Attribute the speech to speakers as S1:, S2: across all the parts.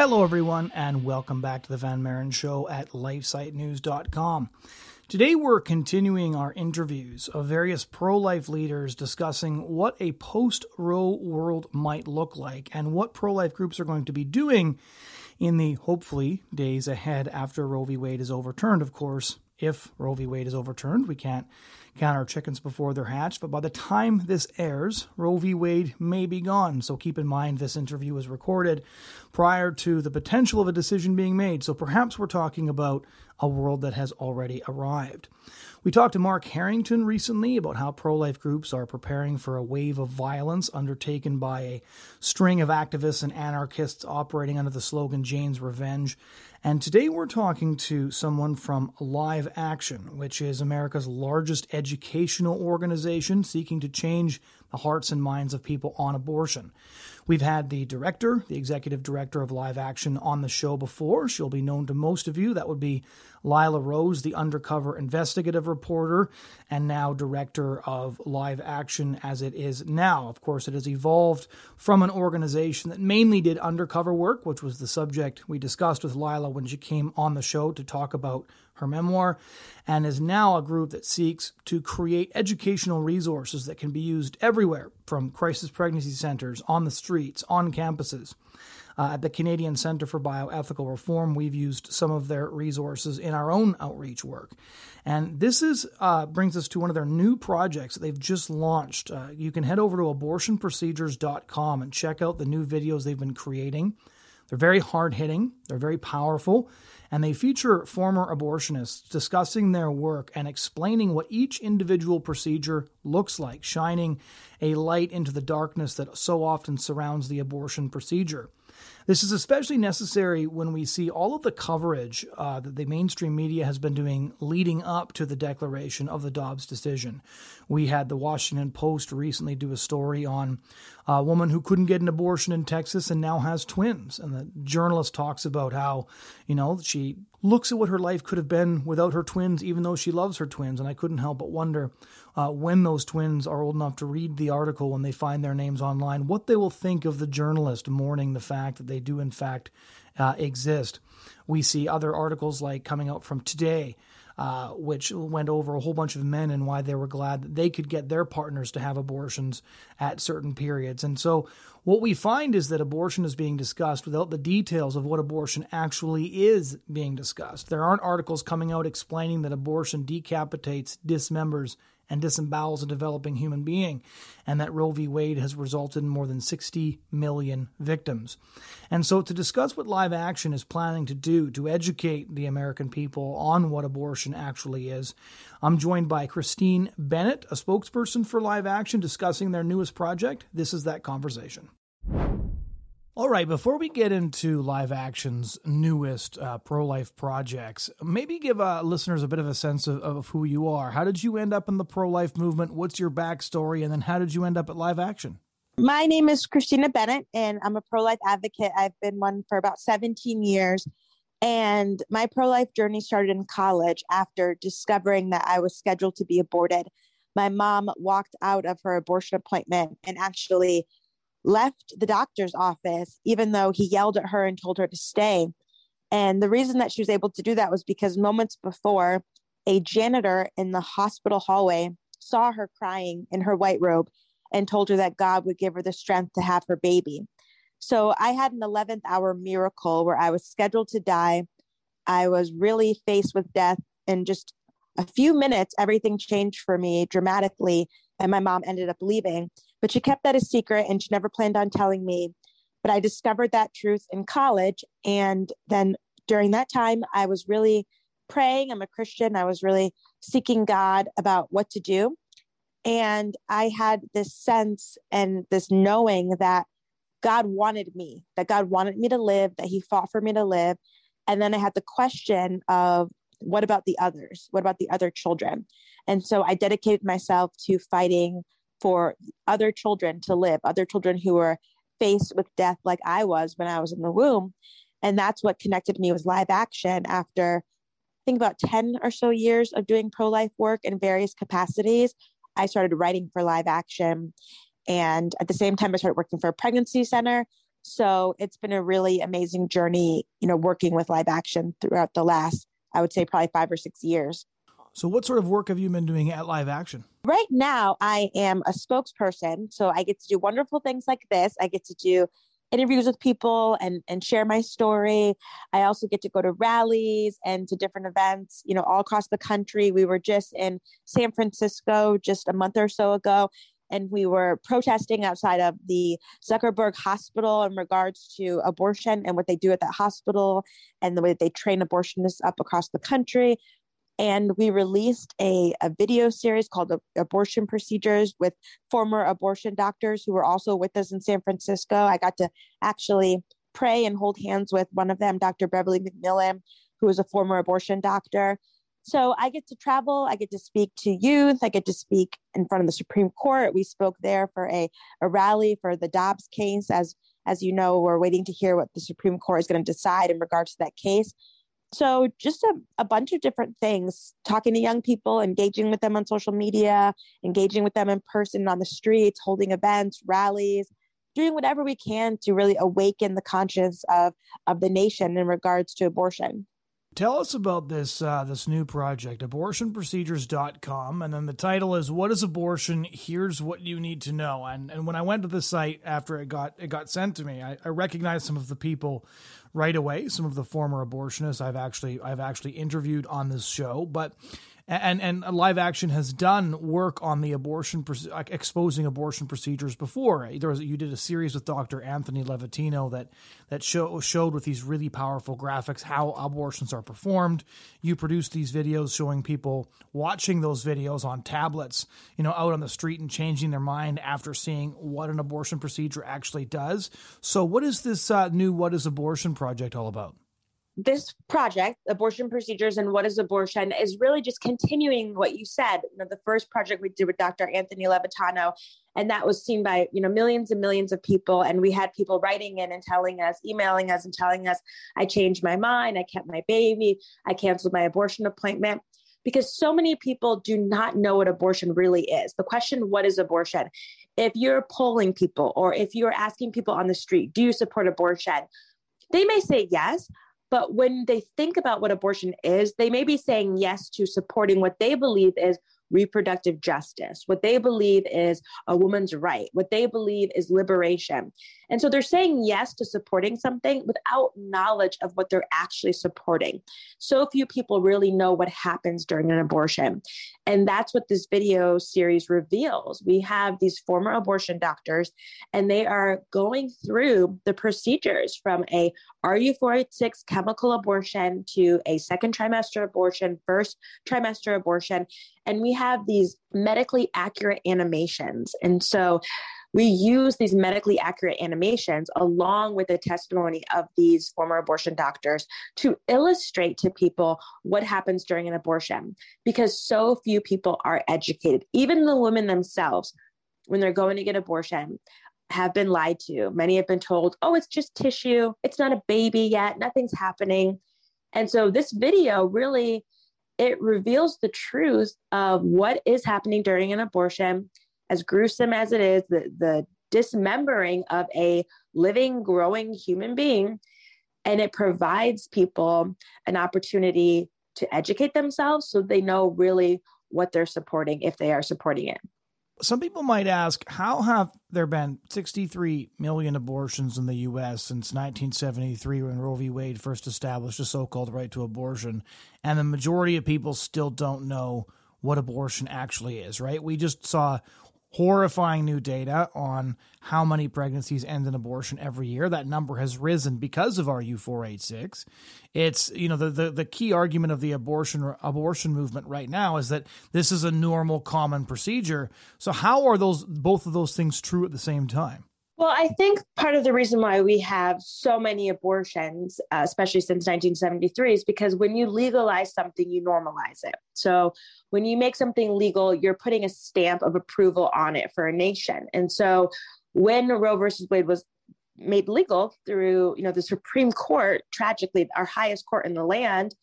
S1: Hello, everyone, and welcome back to the Van Maren Show at LifeSiteNews.com. Today, we're continuing our interviews of various pro life leaders discussing what a post Roe world might look like and what pro life groups are going to be doing in the hopefully days ahead after Roe v. Wade is overturned. Of course, if Roe v. Wade is overturned, we can't count our chickens before they're hatched, but by the time this airs, Roe v. Wade may be gone. So keep in mind this interview was recorded prior to the potential of a decision being made. So perhaps we're talking about a world that has already arrived. We talked to Mark Harrington recently about how pro life groups are preparing for a wave of violence undertaken by a string of activists and anarchists operating under the slogan Jane's Revenge. And today we're talking to someone from Live Action, which is America's largest educational organization seeking to change the hearts and minds of people on abortion. We've had the director, the executive director of Live Action, on the show before. She'll be known to most of you. That would be Lila Rose, the undercover investigative reporter, and now director of Live Action as it is now. Of course, it has evolved from an organization that mainly did undercover work, which was the subject we discussed with Lila when she came on the show to talk about her memoir, and is now a group that seeks to create educational resources that can be used everywhere from crisis pregnancy centers, on the streets, on campuses. Uh, at the Canadian Centre for Bioethical Reform, we've used some of their resources in our own outreach work. And this is uh, brings us to one of their new projects that they've just launched. Uh, you can head over to abortionprocedures.com and check out the new videos they've been creating. They're very hard hitting, they're very powerful, and they feature former abortionists discussing their work and explaining what each individual procedure looks like, shining a light into the darkness that so often surrounds the abortion procedure. This is especially necessary when we see all of the coverage uh, that the mainstream media has been doing leading up to the declaration of the Dobbs decision. We had the Washington Post recently do a story on a woman who couldn't get an abortion in Texas and now has twins. And the journalist talks about how, you know, she looks at what her life could have been without her twins, even though she loves her twins. And I couldn't help but wonder uh, when those twins are old enough to read the article when they find their names online, what they will think of the journalist mourning the fact that they do, in fact, uh, exist. We see other articles like coming out from today uh, which went over a whole bunch of men and why they were glad that they could get their partners to have abortions at certain periods. And so, what we find is that abortion is being discussed without the details of what abortion actually is being discussed. There aren't articles coming out explaining that abortion decapitates, dismembers, and disembowels a developing human being, and that Roe v. Wade has resulted in more than 60 million victims. And so, to discuss what Live Action is planning to do to educate the American people on what abortion actually is, I'm joined by Christina Bennett, a spokesperson for Live Action, discussing their newest project. This is that conversation. All right, before we get into Live Action's newest uh, pro life projects, maybe give uh, listeners a bit of a sense of, of, who you are. How did you end up in the pro life movement? What's your backstory? And then how did you end up at Live Action?
S2: My name is Christina Bennett, and I'm a pro life advocate. I've been one for about 17 years. And my pro life journey started in college after discovering that I was scheduled to be aborted. My mom walked out of her abortion appointment and actually left the doctor's office, even though he yelled at her and told her to stay. And the reason that she was able to do that was because moments before, a janitor in the hospital hallway saw her crying in her white robe and told her that God would give her the strength to have her baby. So I had an 11th hour miracle where I was scheduled to die. I was really faced with death in just a few minutes. Everything changed for me dramatically, and my mom ended up leaving. But she kept that a secret and she never planned on telling me. But I discovered that truth in college. And then during that time, I was really praying. I'm a Christian. I was really seeking God about what to do. And I had this sense and this knowing that God wanted me, that God wanted me to live, that He fought for me to live. And then I had the question of what about the others? What about the other children? And so I dedicated myself to fighting for other children to live, other children who were faced with death like I was when I was in the womb. And that's what connected me with live action after I think about 10 or so years of doing pro life work in various capacities. I started writing for live action. And at the same time, I started working for a pregnancy center. So it's been a really amazing journey, you know, working with live action throughout the last, I would say, probably five or six years.
S1: So, what sort of work have you been doing at Live Action?
S2: Right now, I am a spokesperson. So, I get to do wonderful things like this. I get to do interviews with people and and share my story. I also get to go to rallies and to different events, you know, all across the country. We were just in San Francisco just a month or so ago and we were protesting outside of the Zuckerberg Hospital in regards to abortion and what they do at that hospital and the way they train abortionists up across the country. And we released a, a video series called Abortion Procedures with former abortion doctors who were also with us in San Francisco. I got to actually pray and hold hands with one of them, Dr. Beverly McMillan, who is a former abortion doctor. So I get to travel, I get to speak to youth, I get to speak in front of the Supreme Court. We spoke there for a, a rally for the Dobbs case. As as you know, we're waiting to hear what the Supreme Court is going to decide in regards to that case. So just a, a bunch of different things, talking to young people, engaging with them on social media, engaging with them in person on the streets, holding events, rallies, doing whatever we can to really awaken the conscience of, of the nation in regards to abortion.
S1: Tell us about this uh, this new project, abortionprocedures.com. And then the title is What is Abortion? Here's What You Need to Know. And and when I went to the site after it got it got sent to me, I, I recognized some of the people right away, some of the former abortionists I've actually I've actually interviewed on this show. But and and live action has done work on the abortion like exposing abortion procedures before. There was you did a series with Dr. Anthony Levatino that that show, showed with these really powerful graphics how abortions are performed. You produced these videos showing people watching those videos on tablets, you know, out on the street and changing their mind after seeing what an abortion procedure actually does. So, what is this uh, new "What Is Abortion" project all about?
S2: This project, abortion procedures and what is abortion, is really just continuing what you said. You know, the first project we did with Dr. Anthony Levatino, and that was seen by you know millions and millions of people. And we had people writing in and telling us, emailing us, and telling us, "I changed my mind. I kept my baby. I canceled my abortion appointment." Because so many people do not know what abortion really is. The question, what is abortion? If you're polling people or if you're asking people on the street, do you support abortion? They may say yes, but when they think about what abortion is, they may be saying yes to supporting what they believe is reproductive justice, what they believe is a woman's right, what they believe is liberation. And so they're saying yes to supporting something without knowledge of what they're actually supporting. So few people really know what happens during an abortion. And that's what this video series reveals. We have these former abortion doctors, and they are going through the procedures from a RU486 chemical abortion to a second trimester abortion, first trimester abortion. And we have these medically accurate animations. And so we use these medically accurate animations along with the testimony of these former abortion doctors to illustrate to people what happens during an abortion because so few people are educated. Even the women themselves when they're going to get abortion have been lied to. Many have been told oh it's just tissue. It's not a baby yet. Nothing's happening. And so this video really it reveals the truth of what is happening during an abortion as gruesome as it is, the, the dismembering of a living, growing human being. And it provides people an opportunity to educate themselves so they know really what they're supporting if they are supporting it.
S1: Some people might ask, how have there been 63 million abortions in the U.S. since 1973 when Roe v. Wade first established a so called right to abortion, and the majority of people still don't know what abortion actually is, right? We just saw horrifying new data on how many pregnancies end in abortion every year. That number has risen because of RU486. It's you know the, the the key argument of the abortion abortion movement right now is that this is a normal common procedure. So how are those both of those things true at the same time?
S2: Well, I think part of the reason why we have so many abortions, uh, especially since 1973, is because when you legalize something, you normalize it. So when you make something legal, you're putting a stamp of approval on it for a nation. And so when Roe versus Wade was made legal through, you know, the Supreme Court, tragically, our highest court in the land,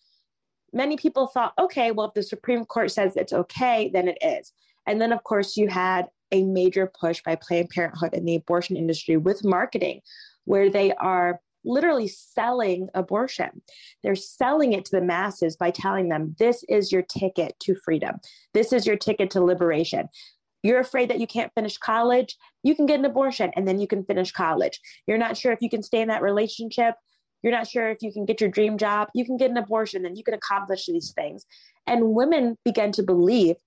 S2: many people thought, okay, well, if the Supreme Court says it's okay, then it is. And then, of course, you had a major push by Planned Parenthood and the abortion industry with marketing, where they are literally selling abortion. They're selling it to the masses by telling them this is your ticket to freedom. This is your ticket to liberation. You're afraid that you can't finish college, you can get an abortion and then you can finish college. You're not sure if you can stay in that relationship, you're not sure if you can get your dream job, you can get an abortion and you can accomplish these things. And women began to believe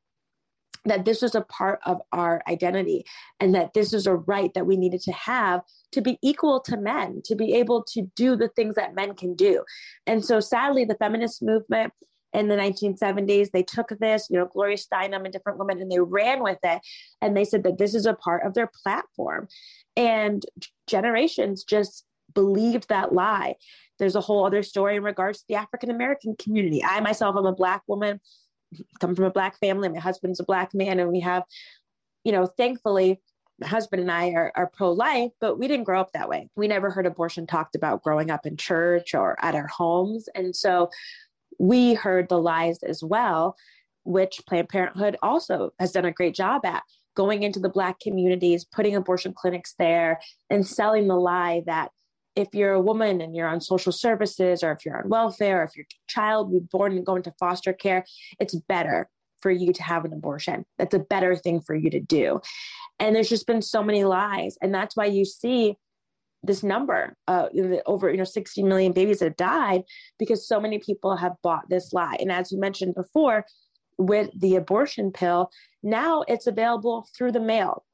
S2: that this was a part of our identity and that this is a right that we needed to have to be equal to men, to be able to do the things that men can do. And so sadly, the feminist movement in the 1970s, they took this, you know, Gloria Steinem and different women, and they ran with it. And they said that this is a part of their platform. And generations just believed that lie. There's a whole other story in regards to the African American community. I myself am a Black woman come from a black family. My husband's a black man, and we have, you know, thankfully, my husband and I are, are pro life, but we didn't grow up that way. We never heard abortion talked about growing up in church or at our homes. And so we heard the lies as well, which Planned Parenthood also has done a great job at going into the Black communities, putting abortion clinics there, and selling the lie that if you're a woman and you're on social services or if you're on welfare or if your child was born and go into foster care it's better for you to have an abortion. That's a better thing for you to do. And there's just been so many lies. And that's why you see this number uh, over you know 60 million babies have died because so many people have bought this lie. And as you mentioned before with the abortion pill now it's available through the mail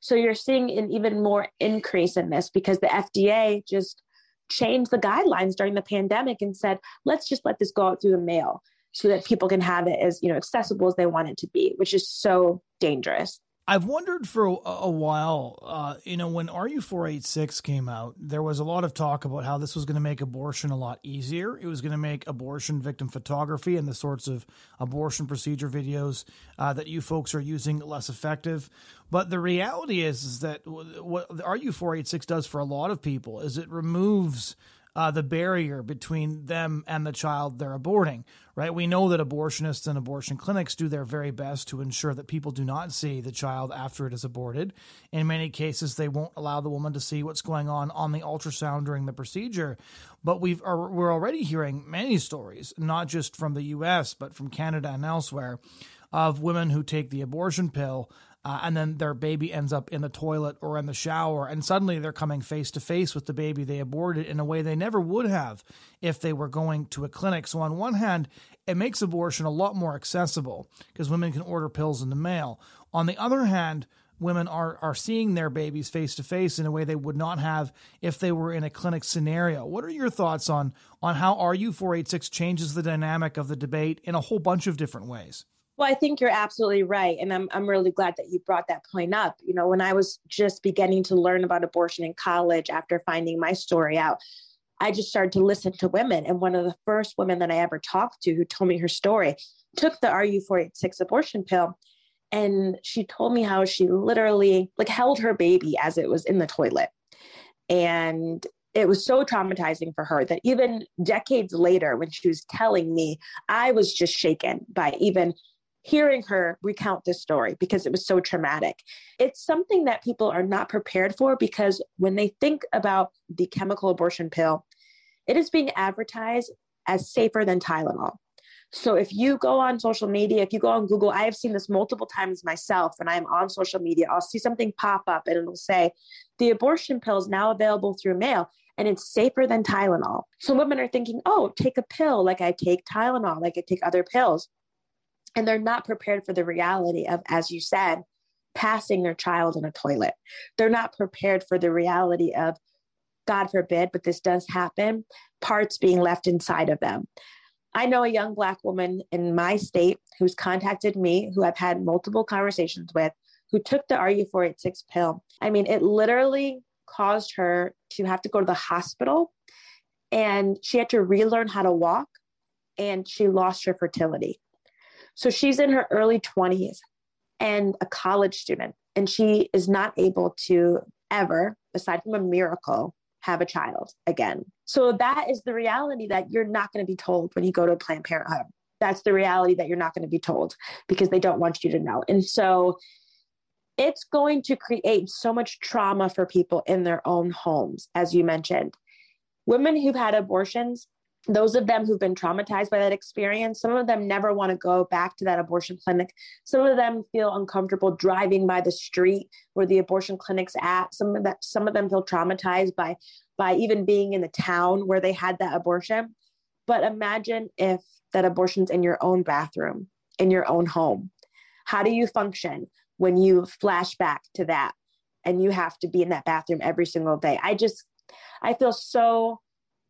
S2: so you're seeing an even more increase in this because the FDA just changed the guidelines during the pandemic and said, let's just let this go out through the mail so that people can have it as you know accessible as they want it to be, which is so dangerous.
S1: I've wondered for a, a while, uh, you know, when RU486 came out, there was a lot of talk about how this was going to make abortion a lot easier. It was going to make abortion victim photography and the sorts of abortion procedure videos uh, that you folks are using less effective. But the reality is, is that what RU486 does for a lot of people is it removes uh, the barrier between them and the child they're aborting, right? We know that abortionists and abortion clinics do their very best to ensure that people do not see the child after it is aborted. In many cases, they won't allow the woman to see what's going on on the ultrasound during the procedure. But we've are, we're already hearing many stories, not just from the U.S. but from Canada and elsewhere, of women who take the abortion pill uh, and then their baby ends up in the toilet or in the shower, and suddenly they're coming face to face with the baby they aborted in a way they never would have if they were going to a clinic. So, on one hand, it makes abortion a lot more accessible because women can order pills in the mail. On the other hand, women are are seeing their babies face to face in a way they would not have if they were in a clinic scenario. What are your thoughts on on how RU 486 changes the dynamic of the debate in a whole bunch of different ways?
S2: Well, I think you're absolutely right. And I'm, I'm really glad that you brought that point up. You know, when I was just beginning to learn about abortion in college after finding my story out, I just started to listen to women. And one of the first women that I ever talked to who told me her story took the RU486 abortion pill. And she told me how she literally like held her baby as it was in the toilet. And it was so traumatizing for her that even decades later, when she was telling me, I was just shaken by even hearing her recount this story because it was so traumatic. It's something that people are not prepared for because when they think about the chemical abortion pill, it is being advertised as safer than Tylenol. So if you go on social media, if you go on Google, I have seen this multiple times myself when I'm on social media. I'll see something pop up and it'll say, the abortion pill is now available through mail and it's safer than Tylenol. So women are thinking, oh, take a pill like I take Tylenol, like I take other pills and they're not prepared for the reality of as you said passing their child in a toilet. They're not prepared for the reality of god forbid but this does happen parts being left inside of them. I know a young black woman in my state who's contacted me who i've had multiple conversations with who took the ru486 pill. I mean it literally caused her to have to go to the hospital and she had to relearn how to walk and she lost her fertility so she's in her early 20s and a college student, and she is not able to ever, aside from a miracle, have a child again. So that is the reality that you're not going to be told when you go to Planned Parenthood. That's the reality that you're not going to be told because they don't want you to know. And so it's going to create so much trauma for people in their own homes, as you mentioned. Women who've had abortions, those of them who've been traumatized by that experience, some of them never want to go back to that abortion clinic. Some of them feel uncomfortable driving by the street where the abortion clinic's at. Some of that, some of them feel traumatized by by even being in the town where they had that abortion. But imagine if that abortion's in your own bathroom, in your own home. How do you function? when you flash back to that and you have to be in that bathroom every single day. I just, I feel so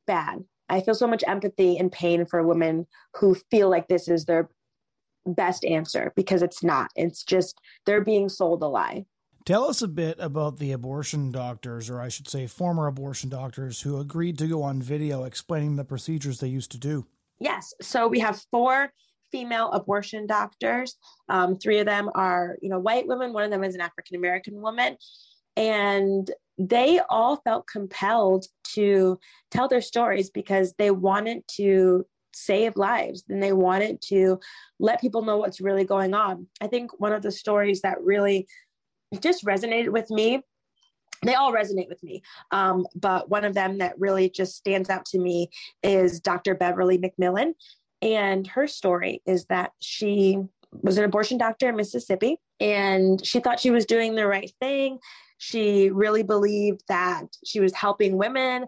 S2: bad. I feel so much empathy and pain for women who feel like this is their best answer because it's not. It's just they're being sold a lie.
S1: Tell us a bit about the abortion doctors, or I should say, former abortion doctors who agreed to go on video explaining the procedures they used to do.
S2: Yes. So we have four female abortion doctors. Um, three of them are, you know, white women. One of them is an African American woman, and they all felt compelled to tell their stories because they wanted to save lives and they wanted to let people know what's really going on. I think one of the stories that really just resonated with me they all resonate with me. Um, but one of them that really just stands out to me is Dr. Beverly McMillan. And her story is that she was an abortion doctor in Mississippi and she thought she was doing the right thing. She really believed that she was helping women.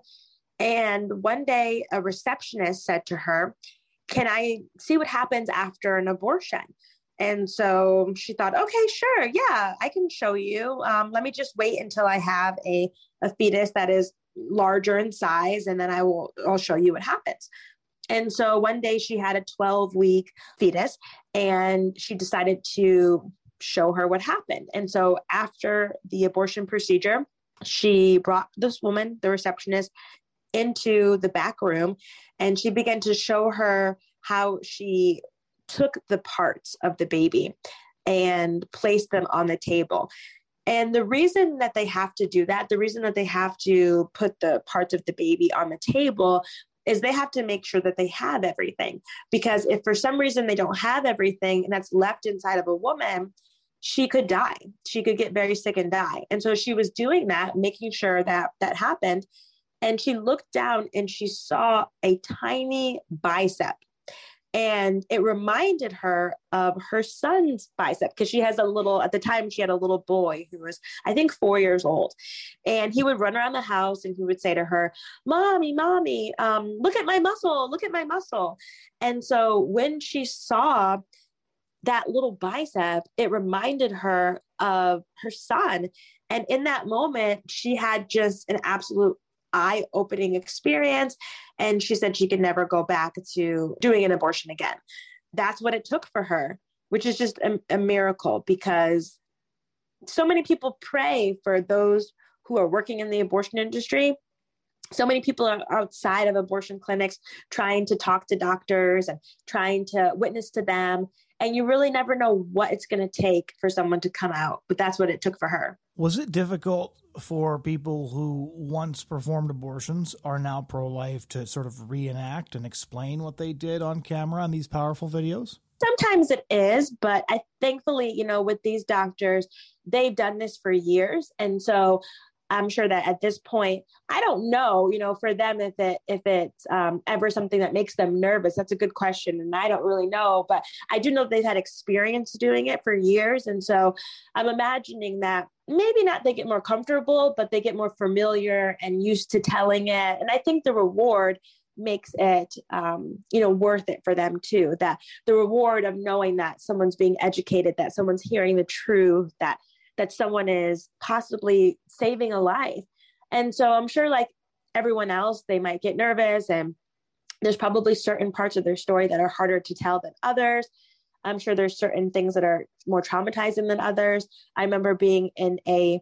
S2: And one day, a receptionist said to her, Can I see what happens after an abortion? And so she thought, okay, sure, yeah, I can show you. Um, let me just wait until I have a, a fetus that is larger in size, and then I will I'll show you what happens. And so one day she had a 12 week fetus and she decided to show her what happened. And so after the abortion procedure, she brought this woman, the receptionist, into the back room and she began to show her how she took the parts of the baby and placed them on the table. And the reason that they have to do that, the reason that they have to put the parts of the baby on the table is they have to make sure that they have everything. Because if for some reason they don't have everything and that's left inside of a woman, she could die. She could get very sick and die. And so she was doing that, making sure that that happened. And she looked down and she saw a tiny bicep and it reminded her of her son's bicep because she has a little at the time she had a little boy who was i think four years old and he would run around the house and he would say to her mommy mommy um, look at my muscle look at my muscle and so when she saw that little bicep it reminded her of her son and in that moment she had just an absolute eye opening experience. And she said she could never go back to doing an abortion again. That's what it took for her, which is just a, a miracle because so many people pray for those who are working in the abortion industry so many people are outside of abortion clinics trying to talk to doctors and trying to witness to them. And you really never know what it's going to take for someone to come out but that's what it took for her.
S1: Was it difficult for people who once performed abortions are now pro-life to sort of reenact and explain what they did on camera on these powerful videos?
S2: Sometimes it is but i thankfully you know with these doctors they've done this for years. And so I'm sure that at this point, I don't know, you know, for them if it if it's um, ever something that makes them nervous. That's a good question, and I don't really know, but I do know they've had experience doing it for years, and so I'm imagining that maybe not they get more comfortable, but they get more familiar and used to telling it, and I think the reward makes it um, you know worth it for them too that the reward of knowing that someone's being educated that someone's hearing the truth that that someone is possibly saving a life. And so I'm sure, like everyone else, they might get nervous, and there's probably certain parts of their story that are harder to tell than others. I'm sure there's certain things that are more traumatizing than others. I remember being in a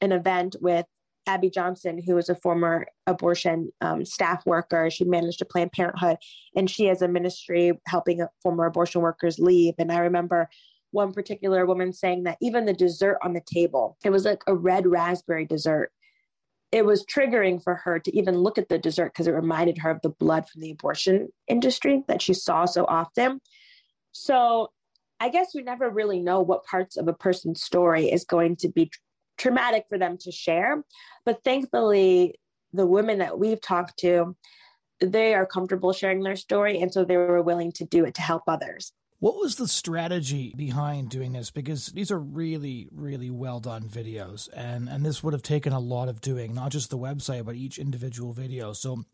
S2: an event with Abby Johnson, who was a former abortion um, staff worker. She managed to Planned Parenthood, and she has a ministry helping former abortion workers leave. And I remember one particular woman saying that even the dessert on the table, it was like a red raspberry dessert. It was triggering for her to even look at the dessert because it reminded her of the blood from the abortion industry that she saw so often. So I guess you never really know what parts of a person's story is going to be traumatic for them to share. But thankfully, the women that we've talked to, they are comfortable sharing their story. And so they were willing to do it to help others.
S1: What was the strategy behind doing this? Because these are really, really well done videos, and and this would have taken a lot of doing, not just the website, but each individual video. So,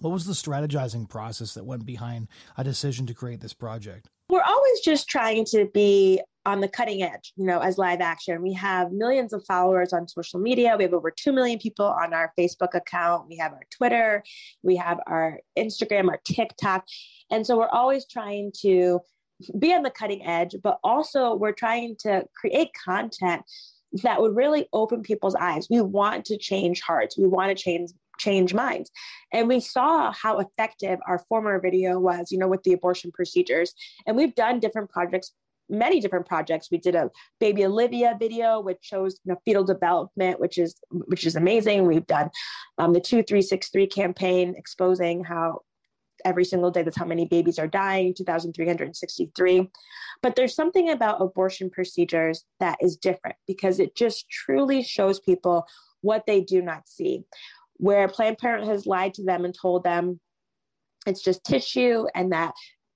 S1: what was the strategizing process that went behind a decision to create this project?
S2: We're always just trying to be on the cutting edge, you know, as live action. We have millions of followers on social media. We have over 2 million people on our Facebook account. We have our Twitter, we have our Instagram, our TikTok. And so we're always trying to be on the cutting edge, but also we're trying to create content that would really open people's eyes. We want to change hearts. We want to change change minds. And we saw how effective our former video was, you know, with the abortion procedures. And we've done different projects many different projects. We did a baby Olivia video, which shows you know, fetal development, which is which is amazing. We've done um, the two three six three campaign, exposing how every single day. That's how many babies are dying, 2,363. But there's something about abortion procedures that is different because it just truly shows people what they do not see. Where Planned Parenthood has lied to them and told them it's just tissue and that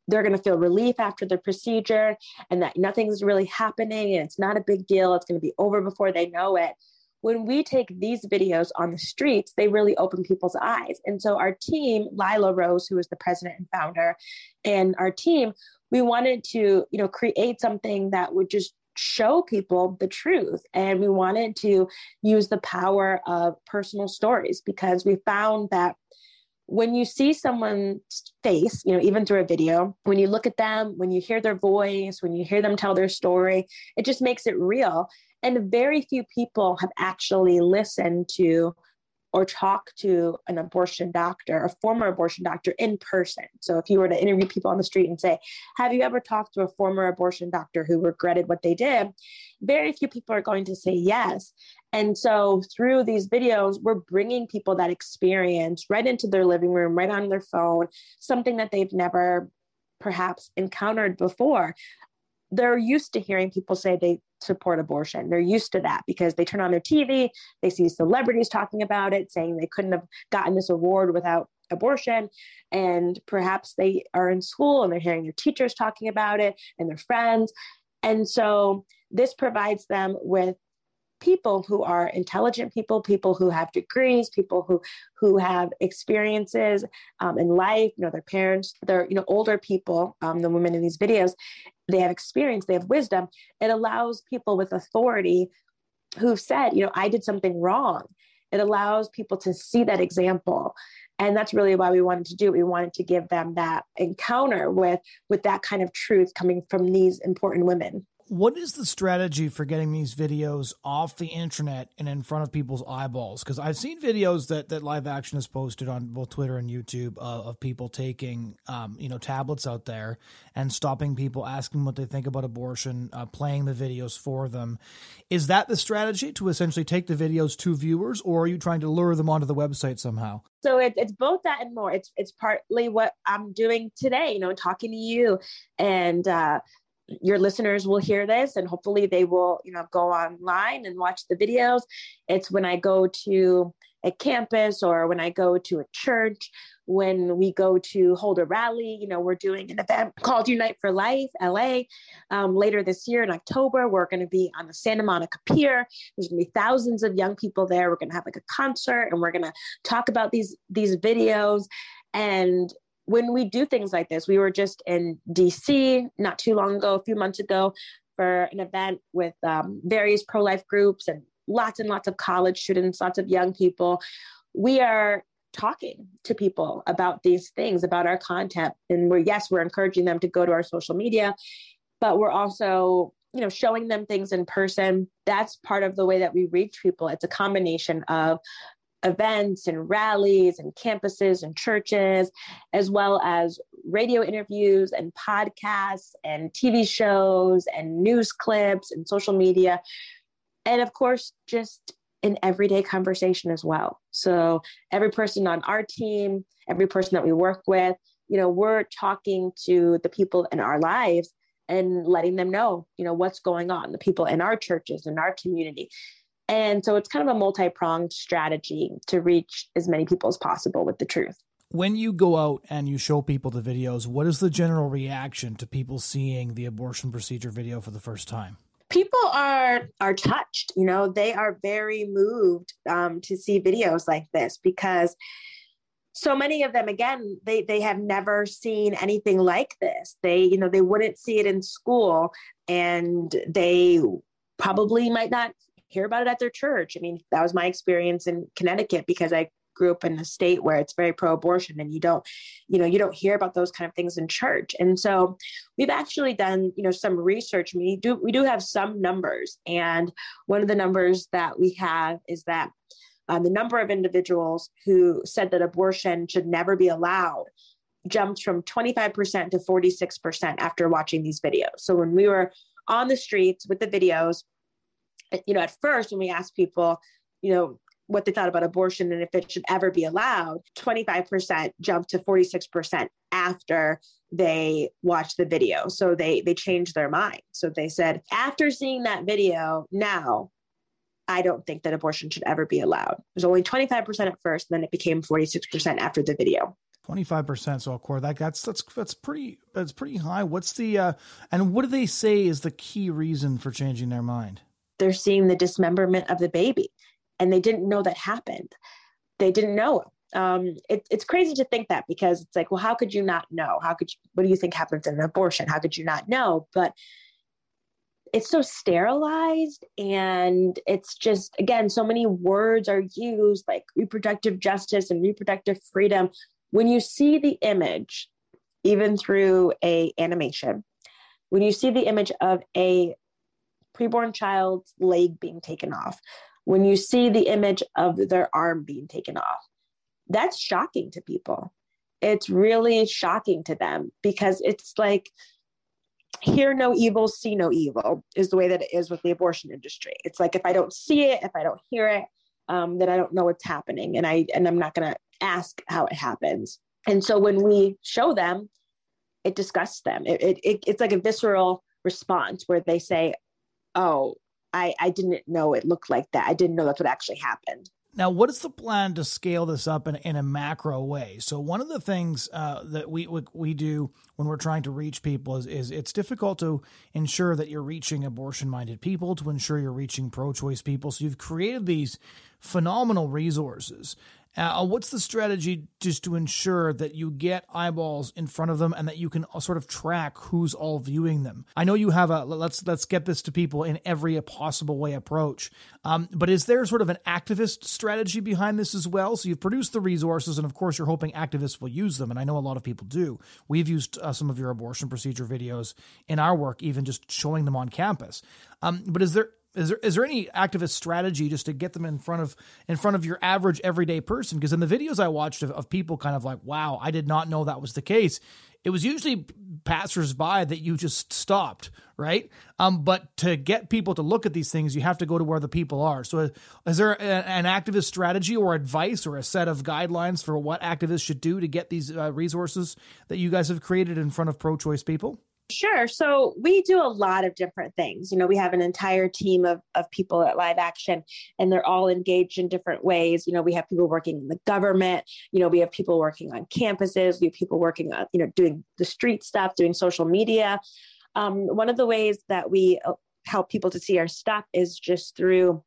S2: they're going to feel relief after the procedure and that nothing's really happening and it's not a big deal. It's going to be over before they know it when we take these videos on the streets, they really open people's eyes. And so our team, Lila Rose, who is the president and founder, and our team, we wanted to, you know, create something that would just show people the truth. And we wanted to use the power of personal stories because we found that when you see someone's face, you know, even through a video, when you look at them, when you hear their voice, when you hear them tell their story, it just makes it real. And very few people have actually listened to or talk to an abortion doctor, a former abortion doctor in person. So if you were to interview people on the street and say, Have you ever talked to a former abortion doctor who regretted what they did? Very few people are going to say yes. And so through these videos, we're bringing people that experience right into their living room, right on their phone, something that they've never perhaps encountered before they're used to hearing people say they support abortion. They're used to that because they turn on their TV, they see celebrities talking about it, saying they couldn't have gotten this award without abortion. And perhaps they are in school and they're hearing their teachers talking about it and their friends. And so this provides them with people who are intelligent people people who have degrees people who who have experiences um, in life you know their parents they're you know older people um, the women in these videos they have experience, they have wisdom. It allows people with authority who've said, you know, I did something wrong. It allows people to see that example. And that's really why we wanted to do it. We wanted to give them that encounter with with that kind of truth coming from these important women
S1: what is the strategy for getting these videos off the internet and in front of people's eyeballs? Because I've seen videos that, that live action has posted on both Twitter and YouTube uh, of people taking, um, you know, tablets out there and stopping people, asking what they think about abortion, uh, playing the videos for them. Is that the strategy to essentially take the videos to viewers, or are you trying to lure them onto the website somehow?
S2: So it, it's both that and more. It's it's partly what I'm doing today. You know, talking to you and. Uh, your listeners will hear this and hopefully they will you know go online and watch the videos. It's when i go to a campus or when i go to a church when we go to hold a rally you know we're doing an event called unite for life la um, later this year in october. We're going to be on the santa monica pier. There's going to be thousands of young people there. We're going to have like a concert and we're going to talk about these these videos. And when we do things like this, we were just in DC not too long ago, a few months ago, for an event with um, various pro life groups and lots and lots of college students, lots of young people. We are talking to people about these things, about our content. And we're, yes, we're encouraging them to go to our social media, but we're also you know showing them things in person that's part of the way that we reach people it's a combination of events and rallies and campuses and churches, as well as radio interviews and podcasts and TV shows and news clips and social media. And of course, just an everyday conversation as well. So, every person on our team, every person that we work with, you know, we're talking to the people in our lives and letting them know, you know, what's going on, the people in our churches, in our community. And so it's kind of a multi pronged strategy to reach as many people as possible with the truth.
S1: When you go out and you show people the videos, what is the general reaction to people seeing the abortion procedure video for the first time?
S2: People are are touched, you know, they are very moved um, to see videos like this because so many of them again they they have never seen anything like this they you know they wouldn't see it in school and they probably might not hear about it at their church. I mean that was my experience in connecticut because i grew up in a state where it's very pro-abortion and you don't you know you don't hear about those kind of things in church. And so we've actually done you know some research. We do we do have some numbers. And one of the numbers that we have is that um, the number of individuals who said that abortion should never be allowed jumped from 25% to 46% after watching these videos. So when we were on the streets with the videos, you know, at first when we asked people, you know, what they thought about abortion and if it should ever be allowed, 25% jumped to 46% after they watched the video. So they they changed their mind. So they said, after seeing that video, now I don't think that abortion should ever be allowed. It was only 25% at first, and then it became 46% after the video.
S1: 25% so of course that that's that's that's pretty that's pretty high what's the uh and what do they say is the key reason for changing their mind
S2: they're seeing the dismemberment of the baby and they didn't know that happened. They didn't know. Um it, it's crazy to think that because it's like well how could you not know? How could you what do you think happens in an abortion? How could you not know? But it's so sterilized and it's just again so many words are used like reproductive justice and reproductive freedom. When you see the image even through a animation when you see the image of a preborn child's leg being taken off when you see the image of their arm being taken off that's shocking to people it's really shocking to them because it's like hear no evil, see no evil is the way that it is with the abortion industry. It's like if I don't see it, if I don't hear it, um, then I don't know what's happening, and I and I'm not going to ask how it happens. And so when we show them, it disgusts them. It, it, it it's like a visceral response where they say, "Oh, I I didn't know it looked like that. I didn't know that's what actually happened."
S1: Now, what is the plan to scale this up in, in a macro way? So, one of the things uh, that we, we, we do when we're trying to reach people is, is it's difficult to ensure that you're reaching abortion minded people, to ensure you're reaching pro choice people. So, you've created these phenomenal resources uh, what's the strategy just to ensure that you get eyeballs in front of them and that you can sort of track who's all viewing them? I know you have a let's let's get this to people in every possible way approach, um, but is there sort of an activist strategy behind this as well? So you've produced the resources, and of course you're hoping activists will use them, and I know a lot of people do. We've used uh, some of your abortion procedure videos in our work, even just showing them on campus. Um, but is there is there is there any activist strategy just to get them in front of in front of your average everyday person? Because in the videos I watched of, of people kind of like, wow, I did not know that was the case. It was usually passersby that you just stopped, right? Um, but to get people to look at these things, you have to go to where the people are. So, is there a, an activist strategy or advice or a set of guidelines for what activists should do to get these uh, resources that you guys have created in front of pro-choice people?
S2: Sure. So we do a lot of different things. You know, we have an entire team of, of people at Live Action, and they're all engaged in different ways. You know, we have people working in the government. You know, we have people working on campuses. We have people working on, you know, doing the street stuff, doing social media. Um, one of the ways that we uh, help people to see our stuff is just through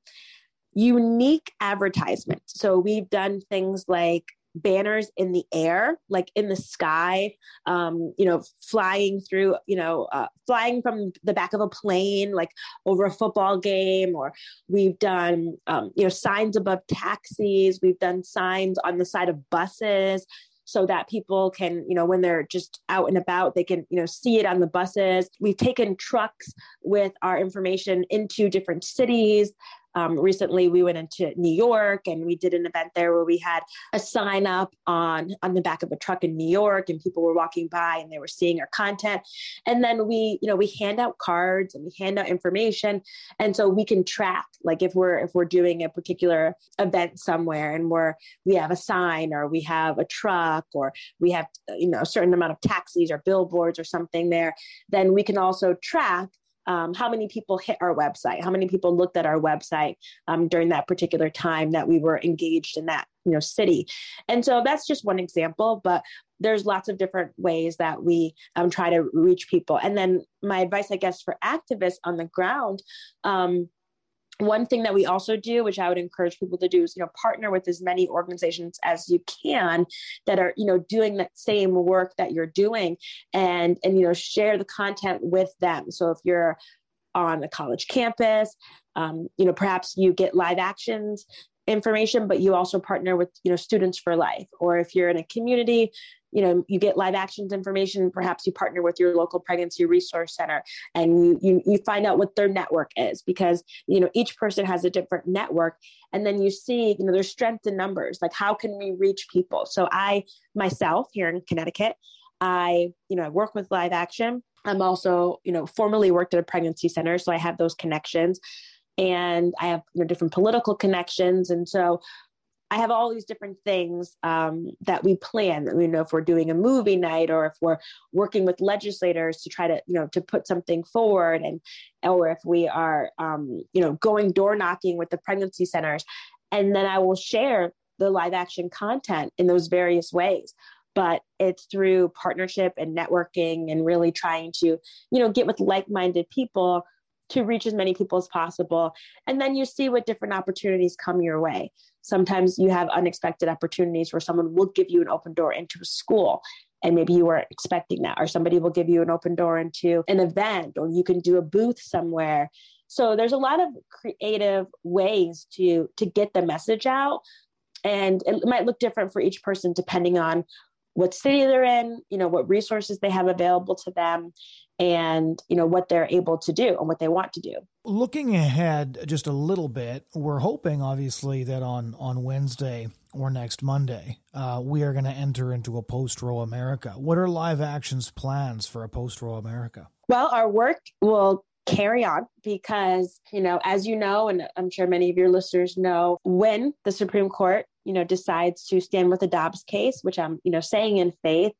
S2: unique advertisements. So we've done things like banners in the air, like in the sky, um, you know, flying through, you know, uh, flying from the back of a plane, like over a football game, or we've done, um, you know, signs above taxis, we've done signs on the side of buses so that people can you know when they're just out and about they can you know see it on the buses. We've taken trucks with our information into different cities Um, recently, we went into New York and we did an event there where we had a sign up on on the back of a truck in New York, and people were walking by and they were seeing our content. And then we, you know, we hand out cards and we hand out information, and so we can track like if we're if we're doing a particular event somewhere and we're we have a sign or we have a truck or we have you know a certain amount of taxis or billboards or something there, then we can also track um, how many people hit our website, how many people looked at our website um, during that particular time that we were engaged in that you know city, and so that's just one example. But there's lots of different ways that we um, try to reach people. And then my advice, I guess, for activists on the ground. Um, one thing that we also do which i would encourage people to do is you know partner with as many organizations as you can that are you know doing that same work that you're doing and and you know share the content with them. So if you're on a college campus um, you know perhaps you get live actions information but you also partner with you know students for life. Or if you're in a community you know you get live actions information perhaps you partner with your local pregnancy resource center and you, you you find out what their network is because you know each person has a different network. And then you see you know there's strength in numbers. Like how can we reach people? So i myself here in connecticut i you know i work with live action. I'm also you know formerly worked at a pregnancy center so i have those connections and I have you know, different political connections. And so I have all these different things um, that we plan. You know, if we're doing a movie night or if we're working with legislators to try to, you know, to put something forward, and or if we are, um, you know, going door knocking with the pregnancy centers, and then I will share the live action content in those various ways. But it's through partnership and networking and really trying to, you know, get with like minded people to reach as many people as possible. And then you see what different opportunities come your way. Sometimes you have unexpected opportunities where someone will give you an open door into a school and maybe you weren't expecting that, or somebody will give you an open door into an event, or you can do a booth somewhere. So there's a lot of creative ways to to get the message out, and it might look different for each person depending on what city they're in, you know, what resources they have available to them, and you know what they're able to do and what they want to do.
S1: Looking ahead just a little bit, we're hoping obviously that on on Wednesday or next Monday, uh, we are going to enter into a post Roe America. What are live actions plans for a post Roe America?
S2: Well, our work will carry on because you know as you know and i'm sure many of your listeners know when the supreme court you know decides to stand with the dobbs case which i'm you know saying in faith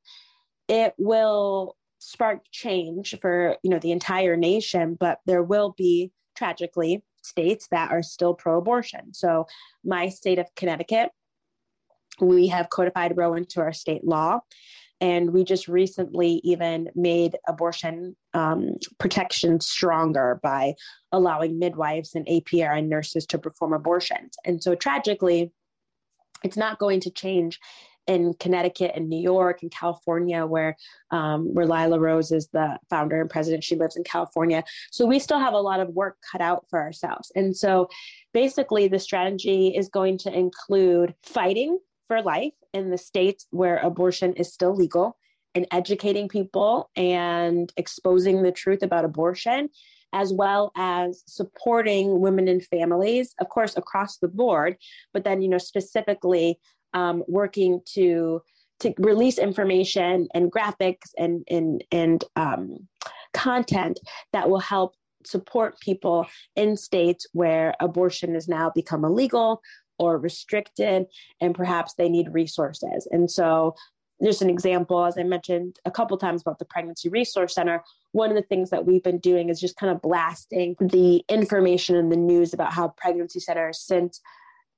S2: it will spark change for you know the entire nation but there will be tragically states that are still pro-abortion so my state of connecticut we have codified roe into our state law and we just recently even made abortion um, protection stronger by allowing midwives and APRN nurses to perform abortions. And so tragically, it's not going to change in Connecticut and New York and California, where um, where Lila Rose is the founder and president. She lives in California, so we still have a lot of work cut out for ourselves. And so, basically, the strategy is going to include fighting for life in the states where abortion is still legal, and educating people and exposing the truth about abortion as well as supporting women and families, of course, across the board, but then, you know, specifically um, working to to release information and graphics and and and um, content that will help support people in states where abortion has now become illegal or restricted and perhaps they need resources. And so just an example as i mentioned a couple times about the pregnancy resource center one of the things that we've been doing is just kind of blasting the information in the news about how pregnancy centers since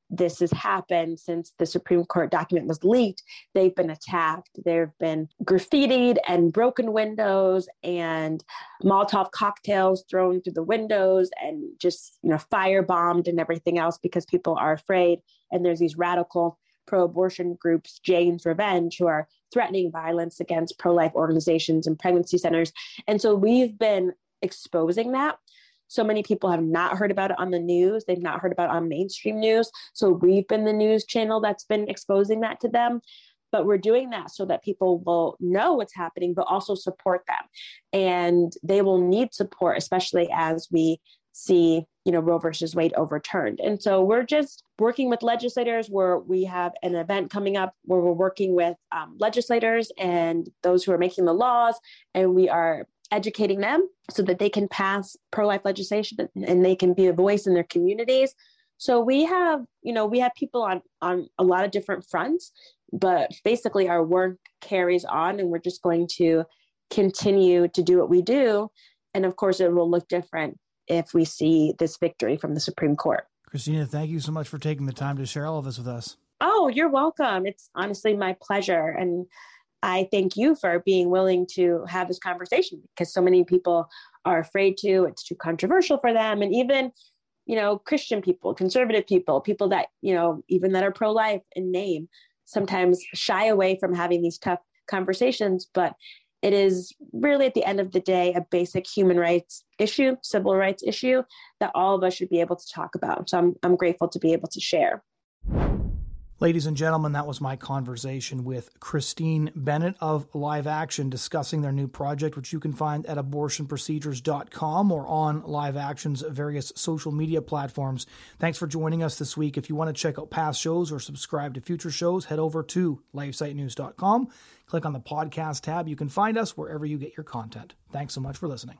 S2: this has happened since the Supreme Court document was leaked. They've been attacked. There have been graffitied and broken windows and Molotov cocktails thrown through the windows and just, you know, firebombed and everything else because people are afraid. And there's these radical pro abortion groups, Jane's Revenge, who are threatening violence against pro life organizations and pregnancy centers. And so we've been exposing that so many people have not heard about it on the news. They've not heard about it on mainstream news. So we've been the news channel that's been exposing that to them. But we're doing that so that people will know what's happening, but also support them. And they will need support, especially as we see you know roe versus wade overturned. And so we're just working with legislators where we have an event coming up where we're working with um, legislators and those who are making the laws and we are educating them so that they can pass pro-life legislation and they can be a voice in their communities. So we have you know we have people on on a lot of different fronts but basically our work carries on and we're just going to continue to do what we do. And of course it will look different if we see this victory from the Supreme Court.
S1: Christina, thank you so much for taking the time to share all of this with us.
S2: Oh, you're welcome. It's honestly my pleasure. And I thank you for being willing to have this conversation because so many people are afraid to, it's too controversial for them. And even, you know, Christian people, conservative people, people that, you know, even that are pro life in name, sometimes shy away from having these tough conversations. But it is really, at the end of the day, a basic human rights issue, civil rights issue that all of us should be able to talk about. So I'm, I'm grateful to be able to share.
S1: Ladies and gentlemen, that was my conversation with Christina Bennett of Live Action discussing their new project, which you can find at abortionprocedures.com or on Live Action's various social media platforms. Thanks for joining us this week. If you want to check out past shows or subscribe to future shows, head over to lifesitenews.com. Click on the podcast tab. You can find us wherever you get your content. Thanks so much for listening.